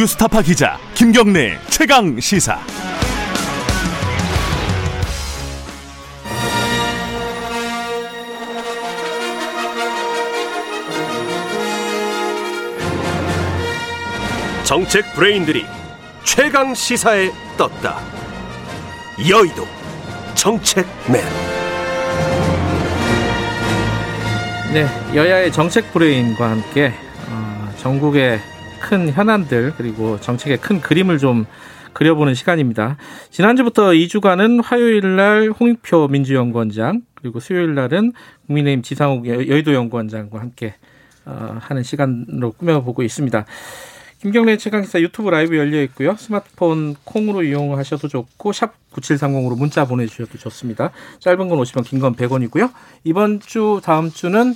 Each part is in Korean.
뉴스타파 기자 김경래 최강 시사. 정책 브레인들이 최강 시사에 떴다. 여의도 정책맨. 네, 여야의 정책 브레인과 함께 어, 전국의 큰 현안들 그리고 정책의 큰 그림을 좀 그려보는 시간입니다. 지난주부터 2주간은 화요일 날 홍익표 민주연구원장 그리고 수요일 날은 국민의힘 지상욱 여의도 연구원장과 함께 어, 하는 시간으로 꾸며보고 있습니다. 김경래 최강기사 유튜브 라이브 열려 있고요. 스마트폰 콩으로 이용하셔도 좋고 샵 9730으로 문자 보내주셔도 좋습니다. 짧은 건 50원, 긴 건 100원이고요. 이번 주, 다음 주는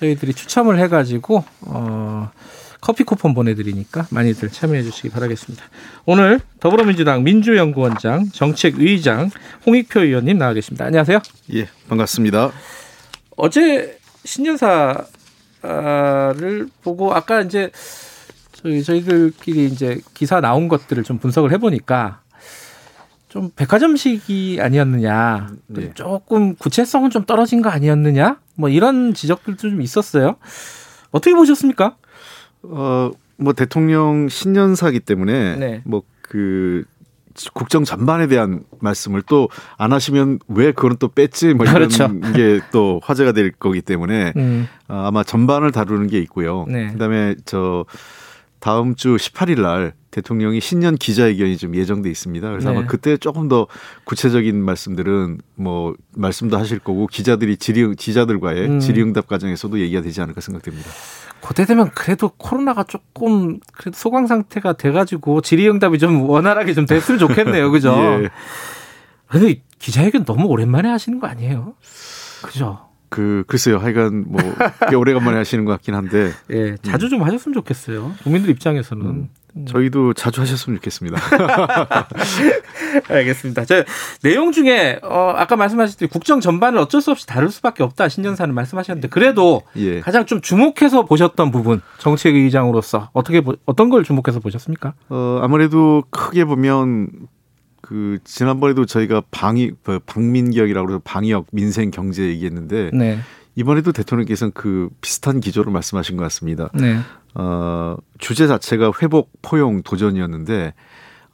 저희들이 추첨을 해가지고 어, 커피 쿠폰 보내드리니까 많이들 참여해 주시기 바라겠습니다. 오늘 더불어민주당 민주연구원장 정책의장 홍익표 의원님 나와 계십니다. 안녕하세요. 예, 반갑습니다. 어제 신년사를 보고 아까 이제 저희 저희들끼리 이제 기사 나온 것들을 좀 분석을 해보니까 좀 백화점식이 아니었느냐, 네. 조금 구체성은 좀 떨어진 거 아니었느냐, 뭐 이런 지적들도 좀 있었어요. 어떻게 보셨습니까? 어, 뭐 대통령 신년사기 때문에 네. 뭐그 국정 전반에 대한 말씀을 또 안 하시면 왜 그건 또 뺐지 뭐 이런 그렇죠. 게또 화제가 될 거기 때문에 음. 어, 아마 전반을 다루는 게 있고요. 네. 그다음에 저 다음 주 18일 날 대통령이 신년 기자회견이 좀 예정돼 있습니다. 그래서 네. 아마 그때 조금 더 구체적인 말씀들은 뭐 말씀도 하실 거고 기자들이 질의 기자들과의 음. 질의응답 과정에서도 얘기가 되지 않을까 생각됩니다. 그때 되면 그래도 코로나가 조금 그래도 소강 상태가 돼가지고 질의응답이 좀 원활하게 좀 됐으면 좋겠네요, 그죠? 예. 근데 기자회견 너무 오랜만에 하시는 거 아니에요? 그죠? 그 글쎄요. 하여간 뭐 꽤 오래간만에 하시는 것 같긴 한데. 예, 자주 좀 하셨으면 좋겠어요. 국민들 입장에서는. 음. 저희도 자주 하셨으면 좋겠습니다. 알겠습니다. 저 내용 중에 어 아까 말씀하셨듯이 국정 전반을 어쩔 수 없이 다룰 수밖에 없다 신년사는 말씀하셨는데 그래도 예. 가장 좀 주목해서 보셨던 부분 정책의장으로서 어떻게 어떤 걸 주목해서 보셨습니까? 어 아무래도 크게 보면 그 지난번에도 저희가 방위 그 방민기억이라고 해서 방역 민생 경제 얘기했는데 네. 이번에도 대통령께서는 그 비슷한 기조로 말씀하신 것 같습니다. 네. 어, 주제 자체가 회복 포용 도전이었는데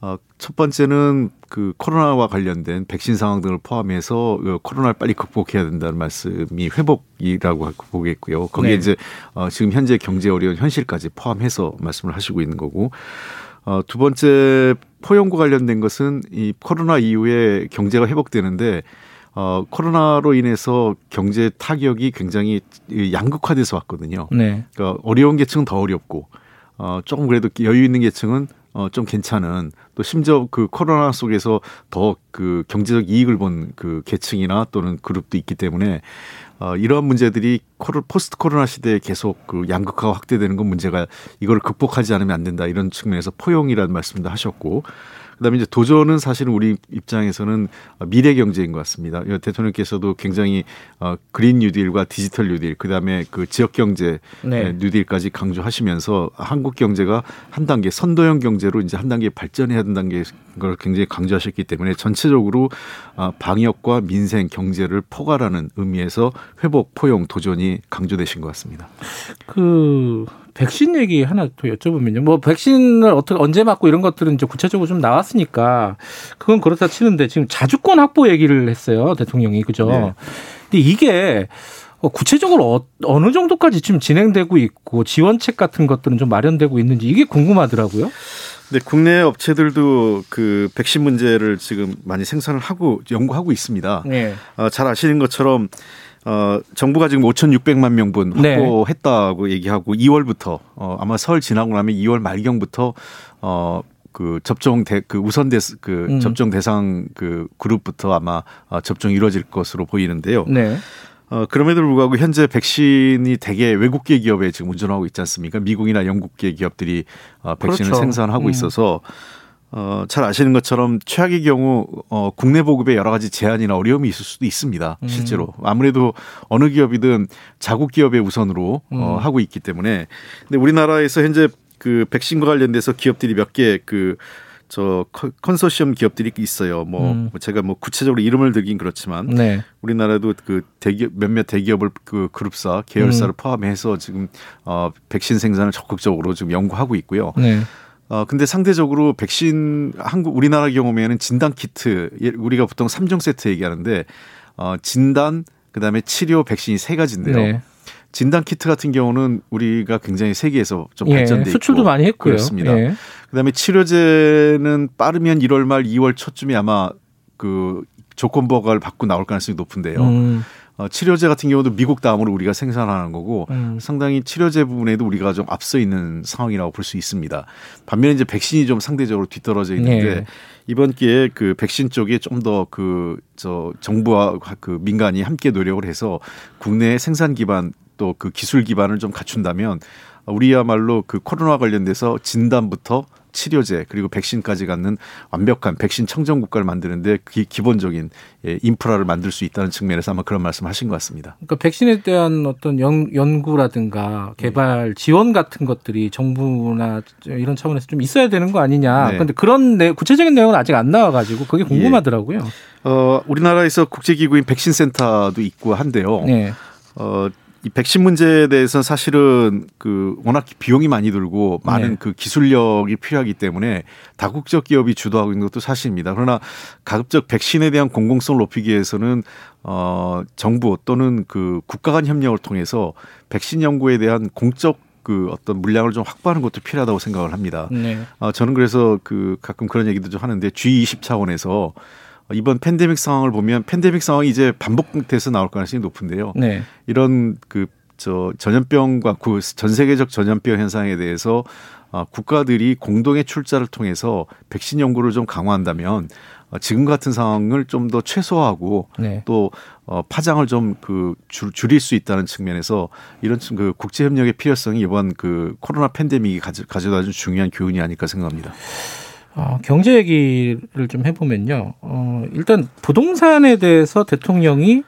어, 첫 번째는 그 코로나와 관련된 백신 상황 등을 포함해서 그 코로나를 빨리 극복해야 된다는 말씀이 회복이라고 보겠고요. 거기에 네. 이제 어, 지금 현재 경제 어려운 현실까지 포함해서 말씀을 하시고 있는 거고 어, 두 번째 포용과 관련된 것은 이 코로나 이후에 경제가 회복되는데 어, 코로나로 인해서 경제 타격이 굉장히 양극화돼서 왔거든요. 네. 그러니까 어려운 계층은 더 어렵고 어, 조금 그래도 여유 있는 계층은 어, 좀 괜찮은 또 심지어 그 코로나 속에서 더 그 경제적 이익을 본 그 계층이나 또는 그룹도 있기 때문에 어, 이러한 문제들이 코로, 포스트 코로나 시대에 계속 그 양극화가 확대되는 건 문제가 이걸 극복하지 않으면 안 된다 이런 측면에서 포용이라는 말씀도 하셨고 그다음에 이제 도전은 사실은 우리 입장에서는 미래 경제인 것 같습니다. 대통령께서도 굉장히 어 그린 뉴딜과 디지털 뉴딜 그다음에 그 지역 경제 네. 뉴딜까지 강조하시면서 한국 경제가 한 단계 선도형 경제로 이제 한 단계 발전해야 된다는 걸 굉장히 강조하셨기 때문에 전체적으로 어, 방역과 민생 경제를 포괄하는 의미에서 회복 포용 도전이 강조되신 것 같습니다. 그 백신 얘기 하나 더 여쭤보면요. 뭐 백신을 어떻게 언제 맞고 이런 것들은 이제 구체적으로 좀 나왔으니까 그건 그렇다 치는데 지금 자주권 확보 얘기를 했어요 대통령이 그죠. 네. 근데 이게 구체적으로 어, 느 정도까지 지금 진행되고 있고 지원책 같은 것들은 좀 마련되고 있는지 이게 궁금하더라고요. 네, 국내 업체들도 그 백신 문제를 지금 많이 생산을 하고 연구하고 있습니다. 네. 어, 잘 아시는 것처럼 어, 정부가 지금 5,600만 명분 네. 확보했다고 네. 얘기하고 2월부터 어, 아마 설 지나고 나면 2월 말경부터 어, 그 접종 대 그 우선 대 그 음. 접종 대상 그 그룹부터 아마 어, 접종이 이루어질 것으로 보이는데요. 네. 어, 그럼에도 불구하고 현재 백신이 대개 외국계 기업에 지금 운전하고 있지 않습니까? 미국이나 영국계 기업들이 어, 백신을 그렇죠. 생산하고 음. 있어서 어, 잘 아시는 것처럼 최악의 경우 어, 국내 보급에 여러 가지 제한이나 어려움이 있을 수도 있습니다. 음. 실제로 아무래도 어느 기업이든 자국 기업의 우선으로 어, 음. 어, 하고 있기 때문에 근데 우리나라에서 현재 그 백신과 관련돼서 기업들이 몇개그 저 컨소시엄 기업들이 있어요. 뭐, 음. 뭐 제가 뭐 구체적으로 이름을 들긴 그렇지만 네. 우리나라도 그 대기업 몇몇 대기업을 그 그룹사 계열사를 음. 포함해서 지금 어 백신 생산을 적극적으로 지금 연구하고 있고요. 네. 어 근데 상대적으로 백신 한국 우리나라 경우에는 진단 키트 우리가 보통 3종 세트 얘기하는데 어 진단 그다음에 치료 백신이 세 가지인데요. 네. 진단 키트 같은 경우는 우리가 굉장히 세계에서 좀 예, 발전돼 있고 수출도 많이 했고요. 그렇습니다. 예. 그다음에 치료제는 빠르면 1월 말 2월 초쯤에 아마 그 조건부가를 받고 나올 가능성이 높은데요. 음. 어, 치료제 같은 경우도 미국 다음으로 우리가 생산하는 거고 음. 상당히 치료제 부분에도 우리가 좀 앞서 있는 상황이라고 볼 수 있습니다. 반면에 이제 백신이 좀 상대적으로 뒤떨어져 있는데 네. 이번 기회에 그 백신 쪽에 좀 더 그 저 정부와 그 민간이 함께 노력을 해서 국내 생산 기반 또 그 기술 기반을 좀 갖춘다면 우리야말로 그 코로나 관련돼서 진단부터 치료제 그리고 백신까지 갖는 완벽한 백신 청정 국가를 만드는데 기, 기본적인 예, 인프라를 만들 수 있다는 측면에서 아마 그런 말씀하신 것 같습니다. 그러니까 백신에 대한 어떤 연, 연구라든가 개발 지원 같은 것들이 정부나 이런 차원에서 좀 있어야 되는 거 아니냐. 그런데 네. 그런 내, 구체적인 내용은 아직 안 나와가지고 그게 궁금하더라고요. 예. 어, 우리나라에서 국제기구인 백신센터도 있고 한데요. 네. 어, 이 백신 문제에 대해서는 사실은 그 워낙 비용이 많이 들고 많은 네. 그 기술력이 필요하기 때문에 다국적 기업이 주도하고 있는 것도 사실입니다. 그러나 가급적 백신에 대한 공공성을 높이기 위해서는 어 정부 또는 그 국가 간 협력을 통해서 백신 연구에 대한 공적 그 어떤 물량을 좀 확보하는 것도 필요하다고 생각을 합니다. 네. 어, 저는 그래서 그 가끔 그런 얘기도 좀 하는데 G20 차원에서 이번 팬데믹 상황을 보면 팬데믹 상황이 이제 반복돼서 나올 가능성이 높은데요. 네. 이런 그 저 전염병과 그 전 세계적 전염병 현상에 대해서 어, 국가들이 공동의 출자를 통해서 백신 연구를 좀 강화한다면 어, 지금 같은 상황을 좀 더 최소화하고 네. 또 어, 파장을 좀 그 줄일 수 있다는 측면에서 이런 그 국제 협력의 필요성이 이번 그 코로나 팬데믹이 가져, 가져다 준 중요한 교훈이 아닐까 생각합니다. 어, 경제 얘기를 좀 해보면요. 어, 일단 부동산에 대해서 대통령이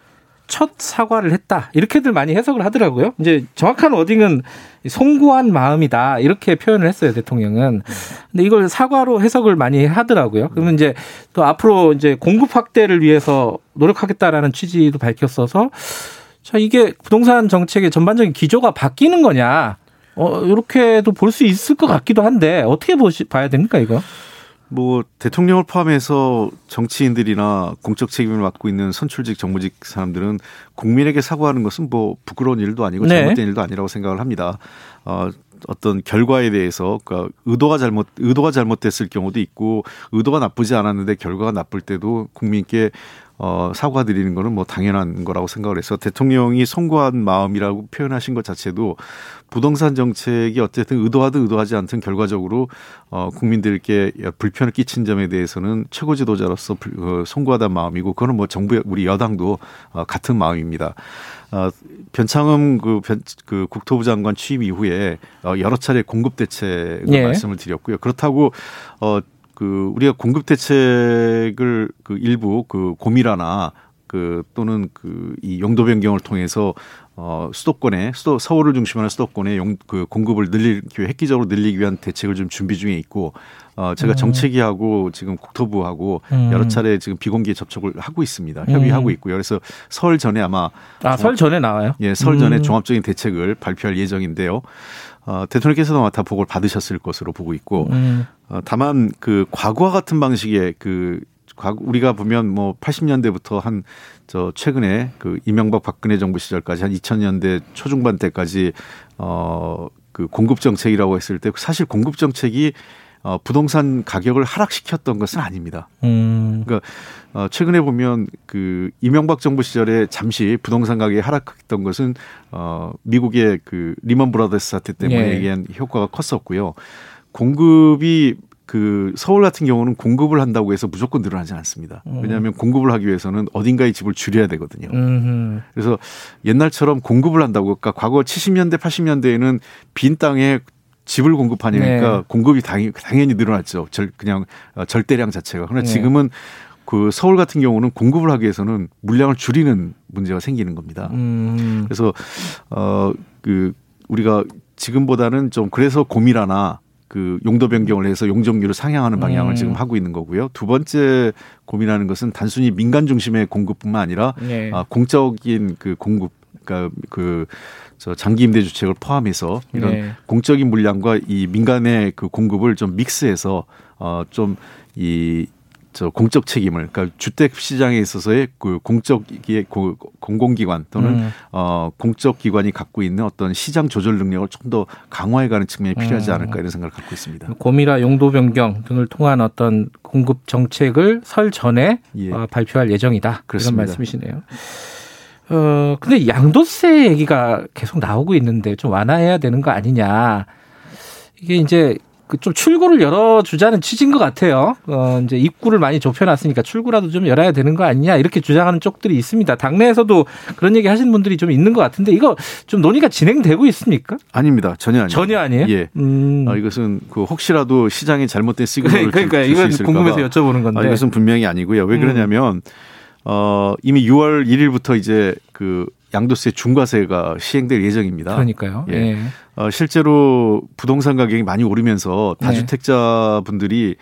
첫 사과를 했다. 이렇게들 많이 해석을 하더라고요. 이제 정확한 워딩은 송구한 마음이다. 이렇게 표현을 했어요, 대통령은. 근데 이걸 사과로 해석을 많이 하더라고요. 그러면 이제 또 앞으로 이제 공급 확대를 위해서 노력하겠다라는 취지도 밝혔어서 자, 이게 부동산 정책의 전반적인 기조가 바뀌는 거냐. 어, 이렇게도 볼 수 있을 것 같기도 한데 어떻게 보시, 봐야 됩니까, 이거? 뭐 대통령을 포함해서 정치인들이나 공적 책임을 맡고 있는 선출직 정무직 사람들은 국민에게 사과하는 것은 뭐 부끄러운 일도 아니고 네. 잘못된 네. 일도 아니라고 생각을 합니다. 어, 어떤 결과에 대해서 그러니까 의도가 잘못 의도가 잘못됐을 경우도 있고 의도가 나쁘지 않았는데 결과가 나쁠 때도 국민께 어, 사과드리는 거는 뭐 당연한 거라고 생각을 해서 대통령이 송구한 마음이라고 표현하신 것 자체도 부동산 정책이 어쨌든 의도하든 의도하지 않든 결과적으로 어, 국민들께 불편을 끼친 점에 대해서는 최고 지도자로서 어, 송구하다는 마음이고 그거는 뭐 정부 우리 여당도 어, 같은 마음입니다. 어, 변창흠 그, 변, 그 국토부 장관 취임 이후에 어, 여러 차례 공급 대책을 예. 말씀을 드렸고요. 그렇다고 어, 그 우리가 공급 대책을 그 일부 그 고밀화나 그 또는 그 이 용도 변경을 통해서 어 수도권에 수도 서울을 중심으로 수도권에 용 그 공급을 늘리기 획기적으로 늘리기 위한 대책을 좀 준비 중에 있고 어 제가 음. 정책위하고 지금 국토부하고 음. 여러 차례 지금 비공개 접촉을 하고 있습니다. 협의하고 음. 있고요. 그래서 설 전에 아마 아설 전에 나와요? 예, 설 전에 음. 종합적인 대책을 발표할 예정인데요. 어, 대통령께서도 다 보고를 받으셨을 것으로 보고 있고 음. 어, 다만 그 과거와 같은 방식의 그 우리가 보면 뭐 80년대부터 한 저 최근에 그 이명박 박근혜 정부 시절까지 한 2000년대 초중반 때까지 어 그 공급 정책이라고 했을 때 사실 공급 정책이 어, 부동산 가격을 하락시켰던 것은 아닙니다. 음. 그러니까 어, 최근에 보면 그 이명박 정부 시절에 잠시 부동산 가격이 하락했던 것은 어, 미국의 그 리먼 브라더스 사태 때문에 예. 야기한 효과가 컸었고요. 공급이 그 서울 같은 경우는 공급을 한다고 해서 무조건 늘어나지 않습니다. 음. 왜냐하면 공급을 하기 위해서는 어딘가에 집을 줄여야 되거든요. 그래서 옛날처럼 공급을 한다고 그러니까 과거 70년대 80년대에는 빈 땅에 집을 공급하니까 네. 공급이 당연히, 당연히 늘어났죠. 절, 그냥 어, 절대량 자체가. 그러나 네. 지금은 그 서울 같은 경우는 공급을 하기 위해서는 물량을 줄이는 문제가 생기는 겁니다. 음. 그래서 어그 우리가 지금보다는 좀 그래서 고밀화나 그 용도 변경을 해서 용적률을 상향하는 방향을 음. 지금 하고 있는 거고요. 두 번째 고민하는 것은 단순히 민간 중심의 공급뿐만 아니라 네. 아, 공적인 그 공급 그러니까 그저 장기 임대 주택을 포함해서 이런 네. 공적인 물량과 이 민간의 그 공급을 좀 믹스해서 어좀이 저 공적 책임을 그러니까 주택 시장에 있어서의 그 공적 기 공공기관 또는 음. 어 공적 기관이 갖고 있는 어떤 시장 조절 능력을 좀 더 강화해 가는 측면이 필요하지 음. 않을까 이런 생각을 갖고 있습니다. 고미라 용도 변경 등을 통한 어떤 공급 정책을 설 전에 예. 어, 발표할 예정이다. 그렇습니다. 그런 말씀이시네요. 어 근데 양도세 얘기가 계속 나오고 있는데 좀 완화해야 되는 거 아니냐. 이게 이제 그좀 출구를 열어주자는 취지인 것 같아요. 어, 이제 입구를 많이 좁혀놨으니까 출구라도 좀 열어야 되는 거 아니냐 이렇게 주장하는 쪽들이 있습니다. 당내에서도 그런 얘기 하시는 분들이 좀 있는 것 같은데 이거 좀 논의가 진행되고 있습니까? 아닙니다. 전혀 아니에요. 전혀 아니에요. 예. 음. 아, 이것은 그 혹시라도 시장이 잘못된 시그널을 그러니까 이건 궁금해서 여쭤보는 건데 아, 이것은 분명히 아니고요. 왜 음. 그러냐면 음. 어, 이미 6월 1일부터 이제 그 양도세 중과세가 시행될 예정입니다. 그러니까요. 예. 예. 어, 실제로 부동산 가격이 많이 오르면서 네. 다주택자 분들이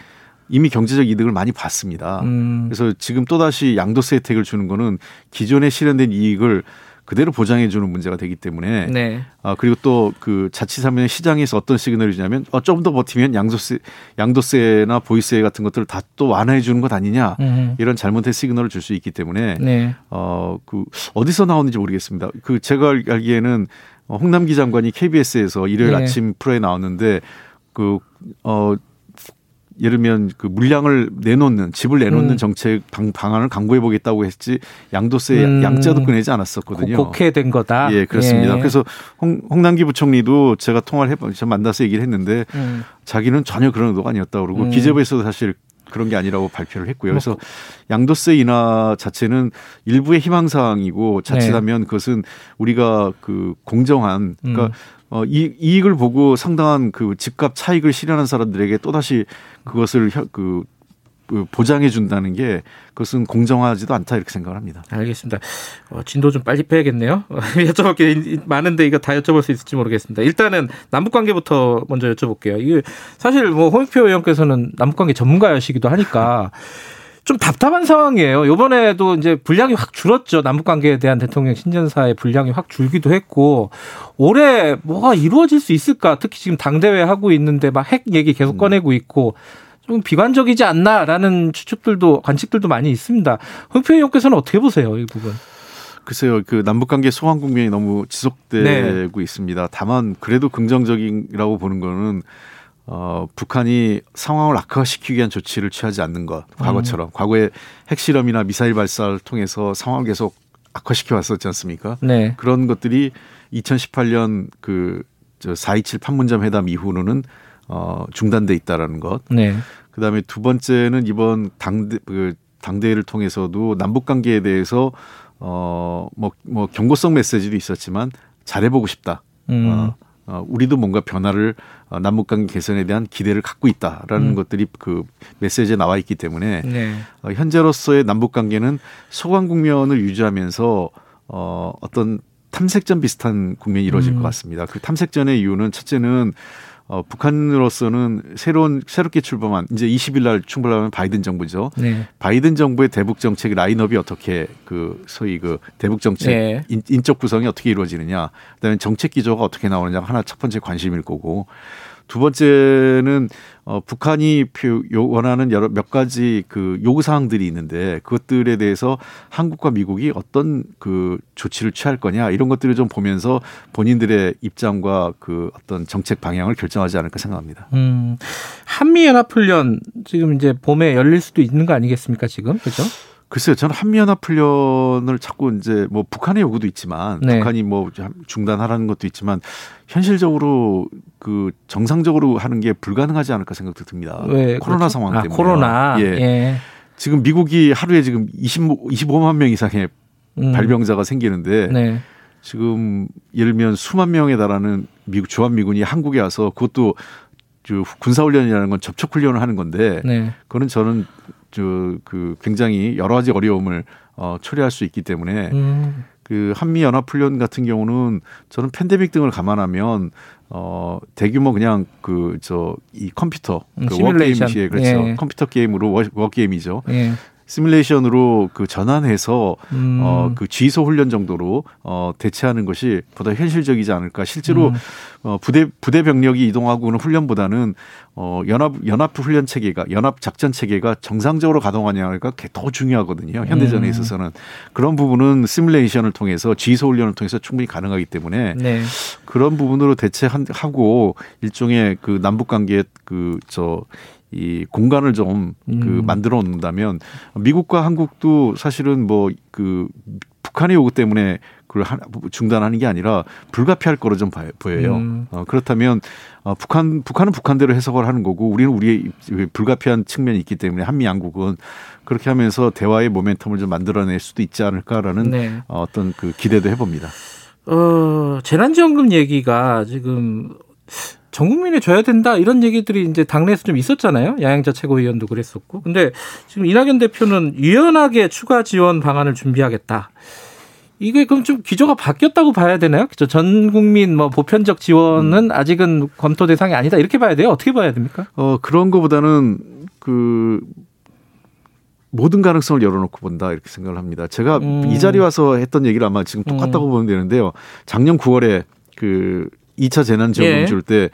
이미 경제적 이득을 많이 봤습니다. 음. 그래서 지금 또다시 양도세 혜택을 주는 거는 기존에 실현된 이익을 그대로 보장해 주는 문제가 되기 때문에 네. 아 그리고 또 그 자칫하면 시장에서 어떤 시그널이 냐면 어, 좀 더 버티면 양도세 양도세나 보이세 같은 것들을 다 또 완화해 주는 것 아니냐 음. 이런 잘못된 시그널을 줄 수 있기 때문에 네. 어그 어디서 나오는지 모르겠습니다. 그 제가 알기에는 홍남기 장관이 KBS에서 일요일 네. 아침 프로에 나왔는데 그 어 예를 들면 그 물량을 내놓는 집을 내놓는 음. 정책 방, 방안을 강구해 보겠다고 했지 양도세 음. 양자도 꺼내지 않았었거든요. 곡해된 거다. 예, 그렇습니다. 예. 그래서 홍, 홍남기 부총리도 제가 통화를 저 만나서 얘기를 했는데 음. 자기는 전혀 그런 의도가 아니었다 그러고 음. 기재부에서도 사실 그런 게 아니라고 발표를 했고요. 그래서 양도세 인하 자체는 일부의 희망 사항이고 자칫하면 네. 그것은 우리가 그 공정한 그러니까 음. 어, 이, 이익을 보고 상당한 그 집값 차익을 실현한 사람들에게 또다시 그것을 그, 그 보장해 준다는 게 그것은 공정하지도 않다 이렇게 생각을 합니다. 알겠습니다. 어, 진도 좀 빨리 빼야겠네요. 여쭤볼 게 많은데 이거 다 여쭤볼 수 있을지 모르겠습니다. 일단은 남북 관계부터 먼저 여쭤볼게요. 이게 사실 뭐 홍익표 의원께서는 남북 관계 전문가이시기도 하니까 좀 답답한 상황이에요. 요번에도 이제 분량이 확 줄었죠. 남북 관계에 대한 대통령 신년사의 분량이 확 줄기도 했고 올해 뭐가 이루어질 수 있을까? 특히 지금 당대회 하고 있는데 막 핵 얘기 계속 음. 꺼내고 있고 좀 비관적이지 않나라는 추측들도 관측들도 많이 있습니다. 홍표 의원께서는 어떻게 보세요, 이 부분? 글쎄요, 그 남북 관계 소환 국면이 너무 지속되고 네. 있습니다. 다만 그래도 긍정적이라고 보는 거는 어, 북한이 상황을 악화시키기 위한 조치를 취하지 않는 것. 과거처럼. 음. 과거에 핵실험이나 미사일 발사를 통해서 상황을 계속 악화시켜 왔었지 않습니까? 네. 그런 것들이 2018년 그4.27 판문점 회담 이후로는 어, 중단돼 있다라는 것. 네. 그다음에 두 번째는 이번 당대 그 당대회를 통해서도 남북 관계에 대해서 어뭐뭐 뭐 경고성 메시지도 있었지만 잘해보고 싶다. 음. 어, 어, 우리도 뭔가 변화를 어, 남북관계 개선에 대한 기대를 갖고 있다라는 음. 것들이 그 메시지에 나와 있기 때문에 네. 어, 현재로서의 남북관계는 소강 국면을 유지하면서 어, 어떤 탐색전 비슷한 국면이 이루어질 음. 것 같습니다. 그 탐색전의 이유는 첫째는 어, 북한으로서는 새로운 새롭게 출범한 이제 20일 날 출범하면 바이든 정부죠. 네. 바이든 정부의 대북 정책 라인업이 어떻게 그 소위 그 대북 정책 네. 인, 인적 구성이 어떻게 이루어지느냐, 그다음에 정책 기조가 어떻게 나오느냐 하나 첫 번째 관심일 거고 두 번째는 어, 북한이 원하는 여러 몇 가지 그 요구 사항들이 있는데 그것들에 대해서 한국과 미국이 어떤 그 조치를 취할 거냐 이런 것들을 좀 보면서 본인들의 입장과 그 어떤 정책 방향을 결정하지 않을까 생각합니다. 음, 한미 연합 훈련 지금 이제 봄에 열릴 수도 있는 거 아니겠습니까 지금 그렇죠? 글쎄요, 저는 한미연합 훈련을 자꾸 이제 뭐 북한의 요구도 있지만 네. 북한이 뭐 중단하라는 것도 있지만 현실적으로 그 정상적으로 하는 게 불가능하지 않을까 생각도 듭니다. 왜? 코로나 그렇죠? 상황 아, 때문에. 아, 코로나. 예. 예. 지금 미국이 하루에 지금 20, 25만 명 이상의 음. 발병자가 생기는데 네. 지금 예를 들면 수만 명에 달하는 미국 주한 미군이 한국에 와서 그것도 군사훈련이라는 건 접촉훈련을 하는 건데 네. 그거는 저는 저그 굉장히 여러 가지 어려움을 어, 처리할 수 있기 때문에 음. 그 한미 연합 훈련 같은 경우는 저는 팬데믹 등을 감안하면 어 대규모 그냥 그 저 이 컴퓨터 음, 그 시뮬레이션. 워게임이지 그렇죠 예. 컴퓨터 게임으로 워, 워게임이죠 예. 시뮬레이션으로 그 전환해서 음. 어그 지휘소 훈련 정도로 어 대체하는 것이 보다 현실적이지 않을까 실제로 음. 어 부대 부대 병력이 이동하고는 훈련보다는 어 연합 연합 훈련 체계가 연합 작전 체계가 정상적으로 가동하냐가 더 중요하거든요 현대전에 음. 있어서는 그런 부분은 시뮬레이션을 통해서 지소 훈련을 통해서 충분히 가능하기 때문에 네. 그런 부분으로 대체하고 일종의 그 남북 관계 그저 이 공간을 좀그 음. 만들어 놓는다면 미국과 한국도 사실은 뭐 그 북한의 요구 때문에 그걸 하- 중단하는 게 아니라 불가피할 거로 좀 봐요- 보여요. 음. 어, 그렇다면 어, 북한 북한은 북한대로 해석을 하는 거고 우리는 우리의 불가피한 측면이 있기 때문에 한미 양국은 그렇게 하면서 대화의 모멘텀을 좀 만들어낼 수도 있지 않을까라는 네. 어, 어떤 그 기대도 해봅니다. 어, 재난지원금 얘기가 지금 전 국민에 줘야 된다 이런 얘기들이 이제 당내에서 좀 있었잖아요. 양양자 최고위원도 그랬었고. 근데 지금 이낙연 대표는 유연하게 추가 지원 방안을 준비하겠다. 이게 그럼 좀 기조가 바뀌었다고 봐야 되나요? 그죠? 전 국민 뭐 보편적 지원은 아직은 검토 대상이 아니다 이렇게 봐야 돼요. 어떻게 봐야 됩니까? 어, 그런 거보다는 그 모든 가능성을 열어놓고 본다 이렇게 생각을 합니다. 제가 음. 이 자리 와서 했던 얘기를 아마 지금 똑같다고 보면 되는데요. 작년 9월에 그 2차 재난지원금 예. 줄때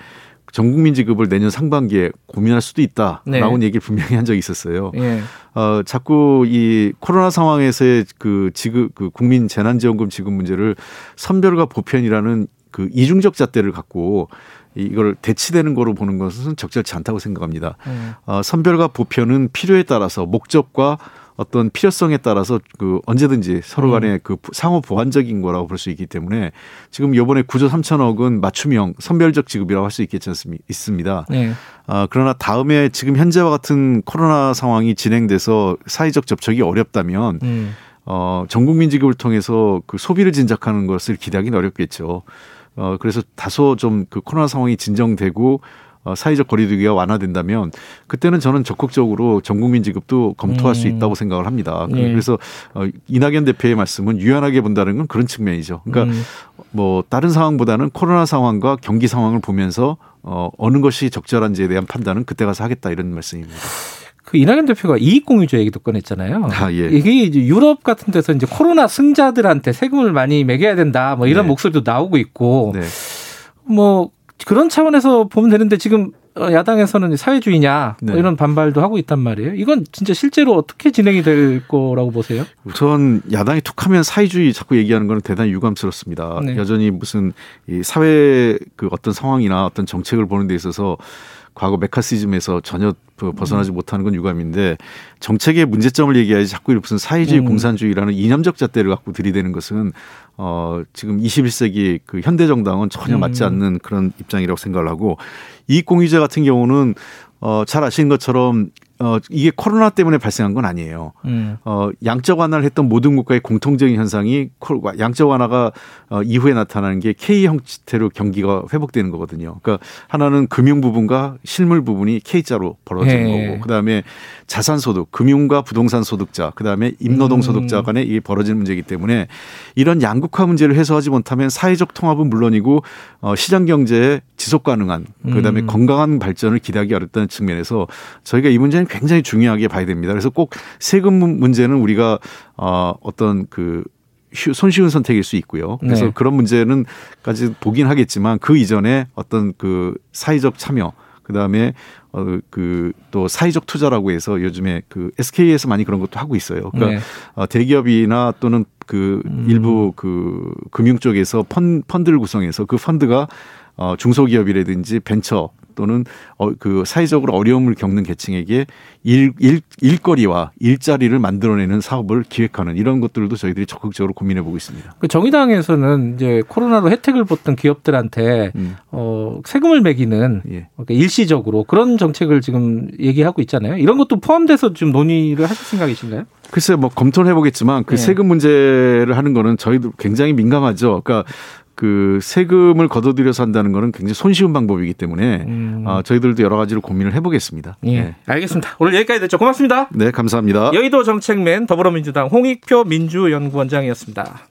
전 국민 지급을 내년 상반기에 고민할 수도 있다라고 네. 얘기를 분명히 한 적이 있었어요. 예. 어, 자꾸 이 코로나 상황에서의 그 지급, 그 국민 재난지원금 지급 문제를 선별과 보편이라는 그 이중적 잣대를 갖고 이걸 대치되는 거로 보는 것은 적절치 않다고 생각합니다. 음. 어, 선별과 보편은 필요에 따라서 목적과 어떤 필요성에 따라서 그 언제든지 서로 간에 그 상호 보완적인 거라고 볼 수 있기 때문에 지금 요번에 9조 3천억은 맞춤형 선별적 지급이라고 할 수 있겠지 않습니까? 있습니다. 네. 아, 그러나 다음에 지금 현재와 같은 코로나 상황이 진행돼서 사회적 접촉이 어렵다면 음. 어, 전 국민 지급을 통해서 그 소비를 진작하는 것을 기대하기는 어렵겠죠. 어, 그래서 다소 좀 그 코로나 상황이 진정되고 어, 사회적 거리두기가 완화된다면 그때는 저는 적극적으로 전 국민 지급도 검토할 수 음. 있다고 생각을 합니다. 그- 예. 그래서 어, 이낙연 대표의 말씀은 유연하게 본다는 건 그런 측면이죠. 그러니까 음. 뭐 다른 상황보다는 코로나 상황과 경기 상황을 보면서 어, 어느 것이 적절한지에 대한 판단은 그때 가서 하겠다 이런 말씀입니다. 그 이낙연 대표가 이익공유제 얘기도 꺼냈잖아요. 아, 예. 이게 이제 유럽 같은 데서 이제 코로나 승자들한테 세금을 많이 매겨야 된다. 뭐 이런 네. 목소리도 나오고 있고 네. 뭐 그런 차원에서 보면 되는데 지금 어, 야당에서는 사회주의냐 뭐 네. 이런 반발도 하고 있단 말이에요. 이건 진짜 실제로 어떻게 진행이 될 거라고 보세요? 우선 야당이 툭하면 사회주의 자꾸 얘기하는 건 대단히 유감스럽습니다. 네. 여전히 무슨 이 사회 그 어떤 상황이나 어떤 정책을 보는 데 있어서 과거 메카시즘에서 전혀 그 벗어나지 못하는 건 유감인데 정책의 문제점을 얘기하지 자꾸 무슨 사회주의 음. 공산주의라는 이념적 잣대를 갖고 들이대는 것은 어 지금 21세기 그 현대 정당은 전혀 맞지 음. 않는 그런 입장이라고 생각을 하고 이익공유제 같은 경우는 어잘 아시는 것처럼 어 이게 코로나 때문에 발생한 건 아니에요. 음. 어, 양적 완화를 했던 모든 국가의 공통적인 현상이 코- 양적 완화가 어, 이후에 나타나는 게 K 형태로 경기가 회복되는 거거든요. 그러니까 하나는 금융 부분과 실물 부분이 K자로 벌어지는 예. 거고, 그 다음에 자산 소득, 금융과 부동산 소득자, 그 다음에 임노동 음. 소득자 간에 이게 벌어지는 문제이기 때문에 이런 양극화 문제를 해소하지 못하면 사회적 통합은 물론이고 어, 시장 경제의 지속 가능한, 그 다음에 음. 건강한 발전을 기대하기 어렵다는 측면에서 저희가 이 문제는 굉장히 중요하게 봐야 됩니다. 그래서 꼭 세금 문- 문제는 우리가 어, 어떤 그 휴- 손쉬운 선택일 수 있고요. 그래서 네. 그런 문제는까지 보긴 하겠지만 그 이전에 어떤 그 사회적 참여 그다음에 어 그 또 사회적 투자라고 해서 요즘에 그 SK에서 많이 그런 것도 하고 있어요. 그러니까 네. 어, 대기업이나 또는 그 음. 일부 그 금융 쪽에서 펀, 펀드를 구성해서 그 펀드가 어, 중소기업이라든지 벤처 또는 어, 그 사회적으로 어려움을 겪는 계층에게 일, 일, 일거리와 일자리를 만들어내는 사업을 기획하는 이런 것들도 저희들이 적극적으로 고민해 보고 있습니다. 그 정의당에서는 이제 코로나로 혜택을 받던 기업들한테 음. 어, 세금을 매기는 예. 그러니까 일시적으로 그런 정책을 지금 얘기하고 있잖아요. 이런 것도 포함돼서 지금 논의를 하실 생각이신가요? 글쎄 뭐 검토를 해보겠지만 그 네. 세금 문제를 하는 거는 저희도 굉장히 민감하죠. 그러니까 그 세금을 걷어들여서 한다는 거는 굉장히 손쉬운 방법이기 때문에 음. 어, 저희들도 여러 가지로 고민을 해보겠습니다. 예, 네. 알겠습니다. 오늘 여기까지 됐죠. 고맙습니다. 네, 감사합니다. 여의도 정책맨 더불어민주당 홍익표 민주연구원장이었습니다.